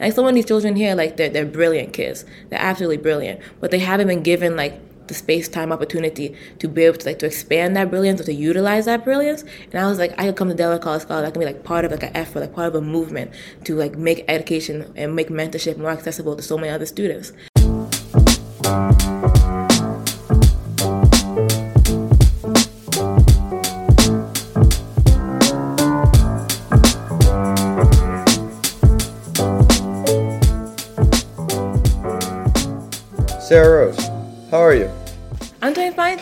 Like some of these children here, like they're they're brilliant kids. They're absolutely brilliant, but they haven't been given like the space time opportunity to be able to like to expand that brilliance or to utilize that brilliance. And I was like, I could come to Delaware College Scholar. I can be like part of like an effort, like part of a movement to like make education and make mentorship more accessible to so many other students.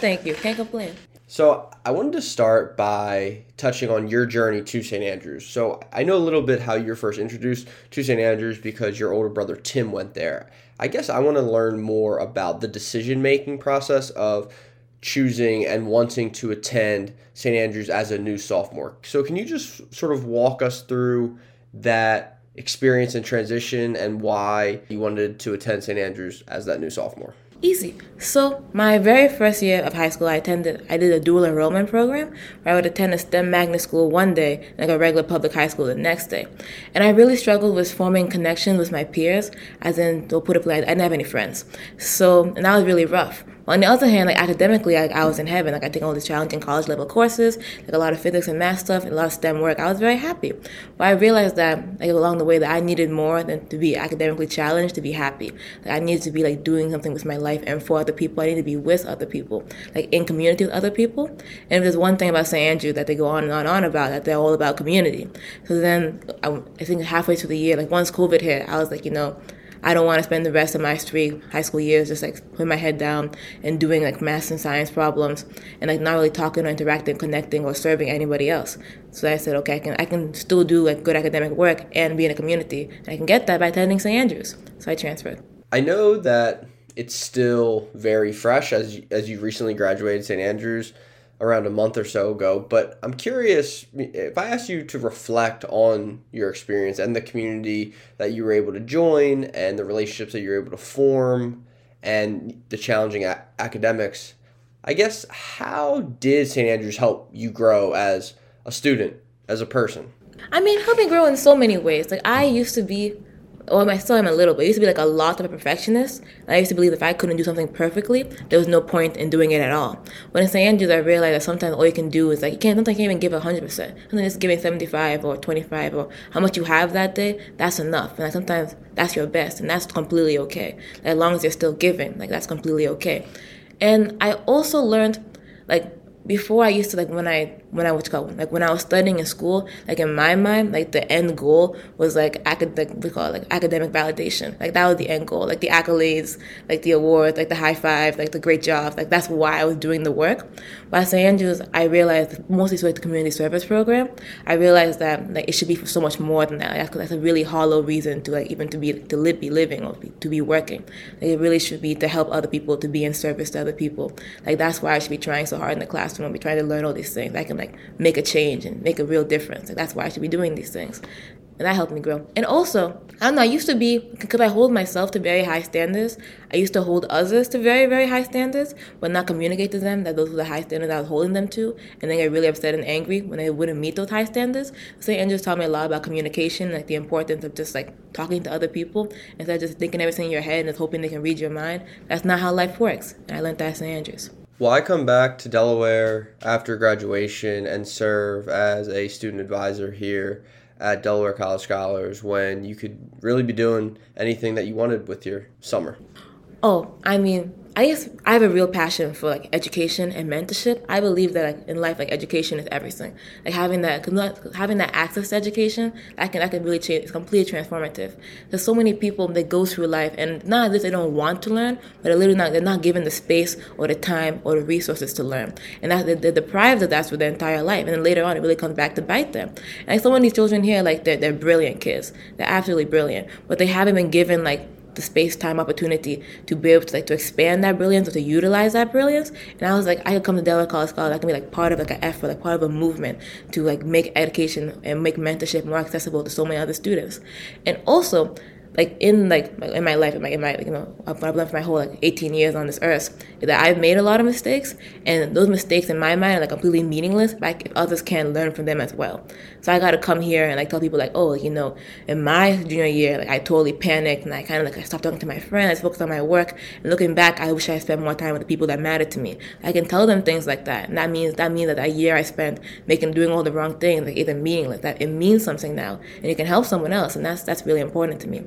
Thank you. Can't complain. So, I wanted to start by touching on your journey to St. Andrews. So, I know a little bit how you're first introduced to St. Andrews because your older brother Tim went there. I guess I want to learn more about the decision making process of choosing and wanting to attend St. Andrews as a new sophomore. So, can you just sort of walk us through that experience and transition and why you wanted to attend St. Andrews as that new sophomore? Easy. So my very first year of high school, I attended. I did a dual enrollment program where I would attend a STEM magnet school one day, like a regular public high school the next day. And I really struggled with forming connections with my peers, as in, to put it polite, I didn't have any friends. So, and that was really rough. On the other hand, like academically, like I was in heaven. Like I took all these challenging college level courses, like a lot of physics and math stuff, and a lot of STEM work. I was very happy. But I realized that like along the way that I needed more than to be academically challenged to be happy. Like I needed to be like doing something with my life and for other people. I need to be with other people, like in community with other people. And there's one thing about St. Andrew that they go on and on and on about, that they're all about community. So then I, I think halfway through the year, like once COVID hit, I was like, you know I don't want to spend the rest of my three high school years just like putting my head down and doing like math and science problems and like not really talking or interacting, connecting or serving anybody else. So I said, okay, I can I can still do like good academic work and be in a community. And I can get that by attending St. Andrews. So I transferred. I know that it's still very fresh as as you recently graduated St. Andrews around a month or so ago. But I'm curious if I asked you to reflect on your experience and the community that you were able to join and the relationships that you're able to form and the challenging a- academics. I guess how did St. Andrews help you grow as a student, as a person? I mean, help me grow in so many ways. Like I used to be or I still am a little, but I used to be like a lot of a perfectionist. I used to believe if I couldn't do something perfectly, there was no point in doing it at all. When in St. Andrews, I realized that sometimes all you can do is like you can't sometimes you can't even give hundred percent. Sometimes just giving seventy five or twenty five or how much you have that day, that's enough. And like sometimes that's your best, and that's completely okay. Like, as long as you're still giving, like that's completely okay. And I also learned like before I used to like when I when I was called like when I was studying in school, like in my mind, like the end goal was like academic we call it like academic validation. Like that was the end goal, like the accolades, like the awards, like the high five, like the great jobs. Like that's why I was doing the work. But at St. Andrews, I realized mostly through like the community service program, I realized that like it should be for so much more than that. Like, that's a really hollow reason to like even to be to live, be living or be, to be working. Like it really should be to help other people, to be in service to other people. Like that's why I should be trying so hard in the classroom and be trying to learn all these things. I can like make a change and make a real difference. Like that's why I should be doing these things. And that helped me grow. And also, I don't know, I used to be, because I hold myself to very high standards, I used to hold others to very, very high standards, but not communicate to them that those were the high standards I was holding them to, and then get really upset and angry when they wouldn't meet those high standards. So Andrews taught me a lot about communication, like the importance of just like talking to other people instead of just thinking everything in your head and just hoping they can read your mind. That's not how life works. And I learned that at St. Andrews. Well, I come back to Delaware after graduation and serve as a student advisor here at Delaware College Scholars when you could really be doing anything that you wanted with your summer. Oh, I mean, I guess I have a real passion for like education and mentorship. I believe that like, in life, like education is everything. Like having that, having that access to education, that can that can really change. It's completely transformative. There's so many people that go through life and not that they don't want to learn, but they're literally not they're not given the space or the time or the resources to learn, and that they're deprived of that for their entire life. And then later on, it really comes back to bite them. And like some of these children here, like they're they're brilliant kids. They're absolutely brilliant, but they haven't been given like the space time opportunity to be able to like to expand that brilliance or to utilize that brilliance. And I was like, I could come to Delaware College Scholar. I can be like part of like an effort, like part of a movement to like make education and make mentorship more accessible to so many other students. And also, like in like in my life, in my, in my you know, I've lived my whole like 18 years on this earth, that I've made a lot of mistakes, and those mistakes in my mind are like completely meaningless. But if others can learn from them as well. So I got to come here and like tell people like, oh, you know, in my junior year, like I totally panicked and I kind of like I stopped talking to my friends, focused on my work. And looking back, I wish I spent more time with the people that mattered to me. I can tell them things like that, and that means that means that that year I spent making doing all the wrong things like either meaningless. That it means something now, and it can help someone else, and that's that's really important to me.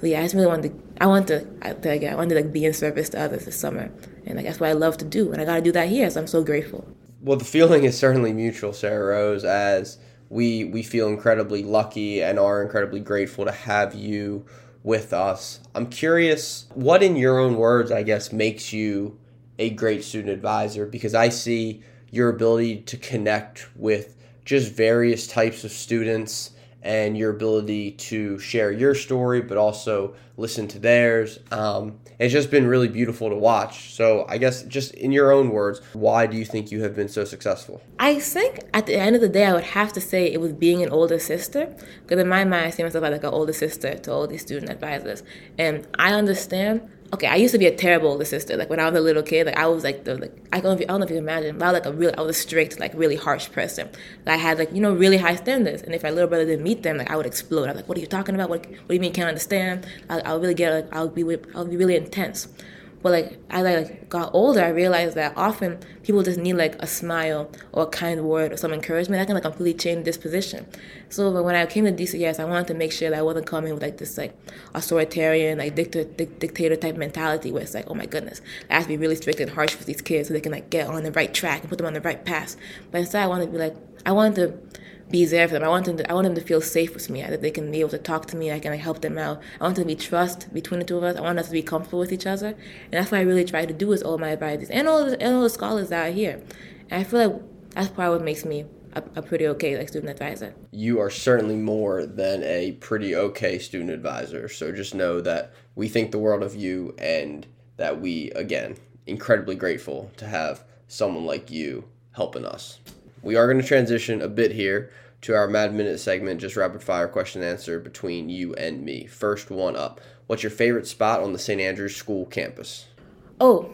So yeah, I just really wanted to, I want to, I, again, I wanted to like be in service to others this summer. And like, that's what I love to do. And I got to do that here. So I'm so grateful. Well, the feeling is certainly mutual, Sarah Rose, as we, we feel incredibly lucky and are incredibly grateful to have you with us. I'm curious, what in your own words, I guess, makes you a great student advisor? Because I see your ability to connect with just various types of students and your ability to share your story, but also listen to theirs. Um, it's just been really beautiful to watch. So, I guess, just in your own words, why do you think you have been so successful? I think at the end of the day, I would have to say it was being an older sister. Because in my mind, I see myself as like an older sister to all these student advisors. And I understand okay, I used to be a terrible older sister. Like when I was a little kid, like I was like the like I don't know if you, I don't know if you can imagine, but I was like a really I was a strict, like really harsh person. Like, I had like you know really high standards, and if my little brother didn't meet them, like I would explode. I was like, what are you talking about? What What do you mean can't understand? I, I would really get like I would be I would be really intense. But like as I like got older, I realized that often people just need like a smile or a kind word or some encouragement that can like completely change disposition. So when I came to DCS, I wanted to make sure that I wasn't coming with like this like authoritarian, like dictator, dictator type mentality where it's like, oh my goodness, I have to be really strict and harsh with these kids so they can like get on the right track and put them on the right path. But instead, I wanted to be like, I wanted to be there for them. I want them to, I want them to feel safe with me, uh, that they can be able to talk to me, I can like, help them out. I want to be trust between the two of us. I want us to be comfortable with each other. And that's what I really try to do with all my advisors and all the, and all the scholars that are here. And I feel like that's probably what makes me a, a pretty okay like student advisor. You are certainly more than a pretty okay student advisor. So just know that we think the world of you and that we again incredibly grateful to have someone like you helping us. We are going to transition a bit here to our Mad Minute segment, just rapid fire question and answer between you and me. First one up. What's your favorite spot on the St. Andrews School campus? Oh,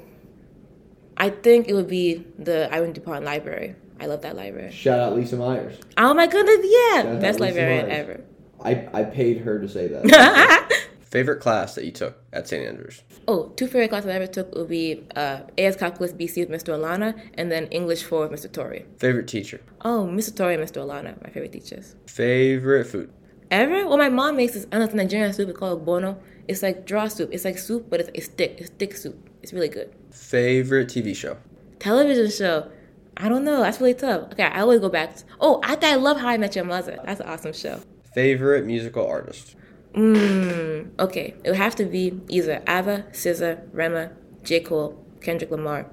I think it would be the Irene DuPont Library. I love that library. Shout out Lisa Myers. Oh my goodness, yeah. Best librarian ever. I, I paid her to say that. Favorite class that you took at St. Andrews? Oh, two favorite classes I ever took would be uh, AP Calculus BC with Mr. Alana and then English 4 with Mr. Tori. Favorite teacher? Oh, Mr. Tori and Mr. Alana, my favorite teachers. Favorite food? Ever? Well, my mom makes this, I know it's Nigerian soup, it's called ogbono. It's like draw soup. It's like soup, but it's, it's thick. It's thick soup. It's really good. Favorite TV show? Television show. I don't know. That's really tough. Okay, I always go back. To, Oh, I, I love How I Met Your Mother. That's an awesome show. Favorite musical artist? Mmm. Okay. It would have to be either Ava, SZA, Rema, J. Cole, Kendrick Lamar.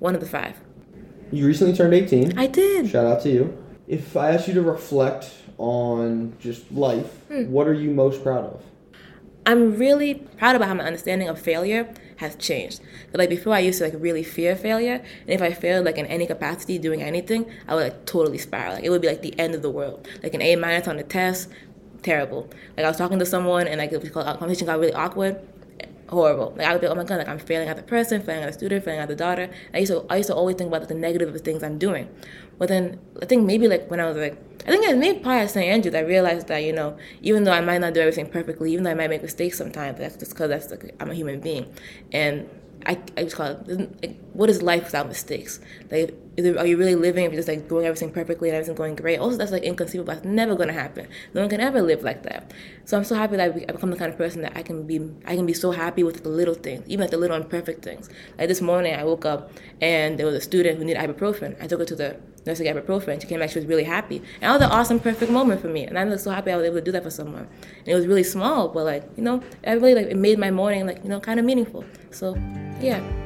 One of the five. You recently turned 18. I did. Shout out to you. If I asked you to reflect on just life, hmm. what are you most proud of? I'm really proud about how my understanding of failure has changed. But like before, I used to like really fear failure, and if I failed like in any capacity doing anything, I would like totally spiral. Like it would be like the end of the world. Like an A minus on the test, terrible. Like I was talking to someone and like the uh, conversation got really awkward. Horrible. Like I would be, oh my god, like I'm failing at the person, failing at the student, failing at the daughter. I used to, I used to always think about the negative of the things I'm doing. But then I think maybe like when I was like, I think it made probably at St. Andrews, I realized that you know, even though I might not do everything perfectly, even though I might make mistakes sometimes, that's just because that's like I'm a human being, and I, I just call it like, what is life without mistakes? Like, it, are you really living if you're just like doing everything perfectly and everything going great? Also, that's like inconceivable. That's never gonna happen. No one can ever live like that. So I'm so happy that I become the kind of person that I can be. I can be so happy with the little things, even like the little imperfect things. Like this morning, I woke up and there was a student who needed ibuprofen. I took her to the get ibuprofen. She came back. She was really happy, and that was an awesome, perfect moment for me. And I was so happy I was able to do that for someone. And it was really small, but like you know, it really like it made my morning like you know kind of meaningful. So yeah.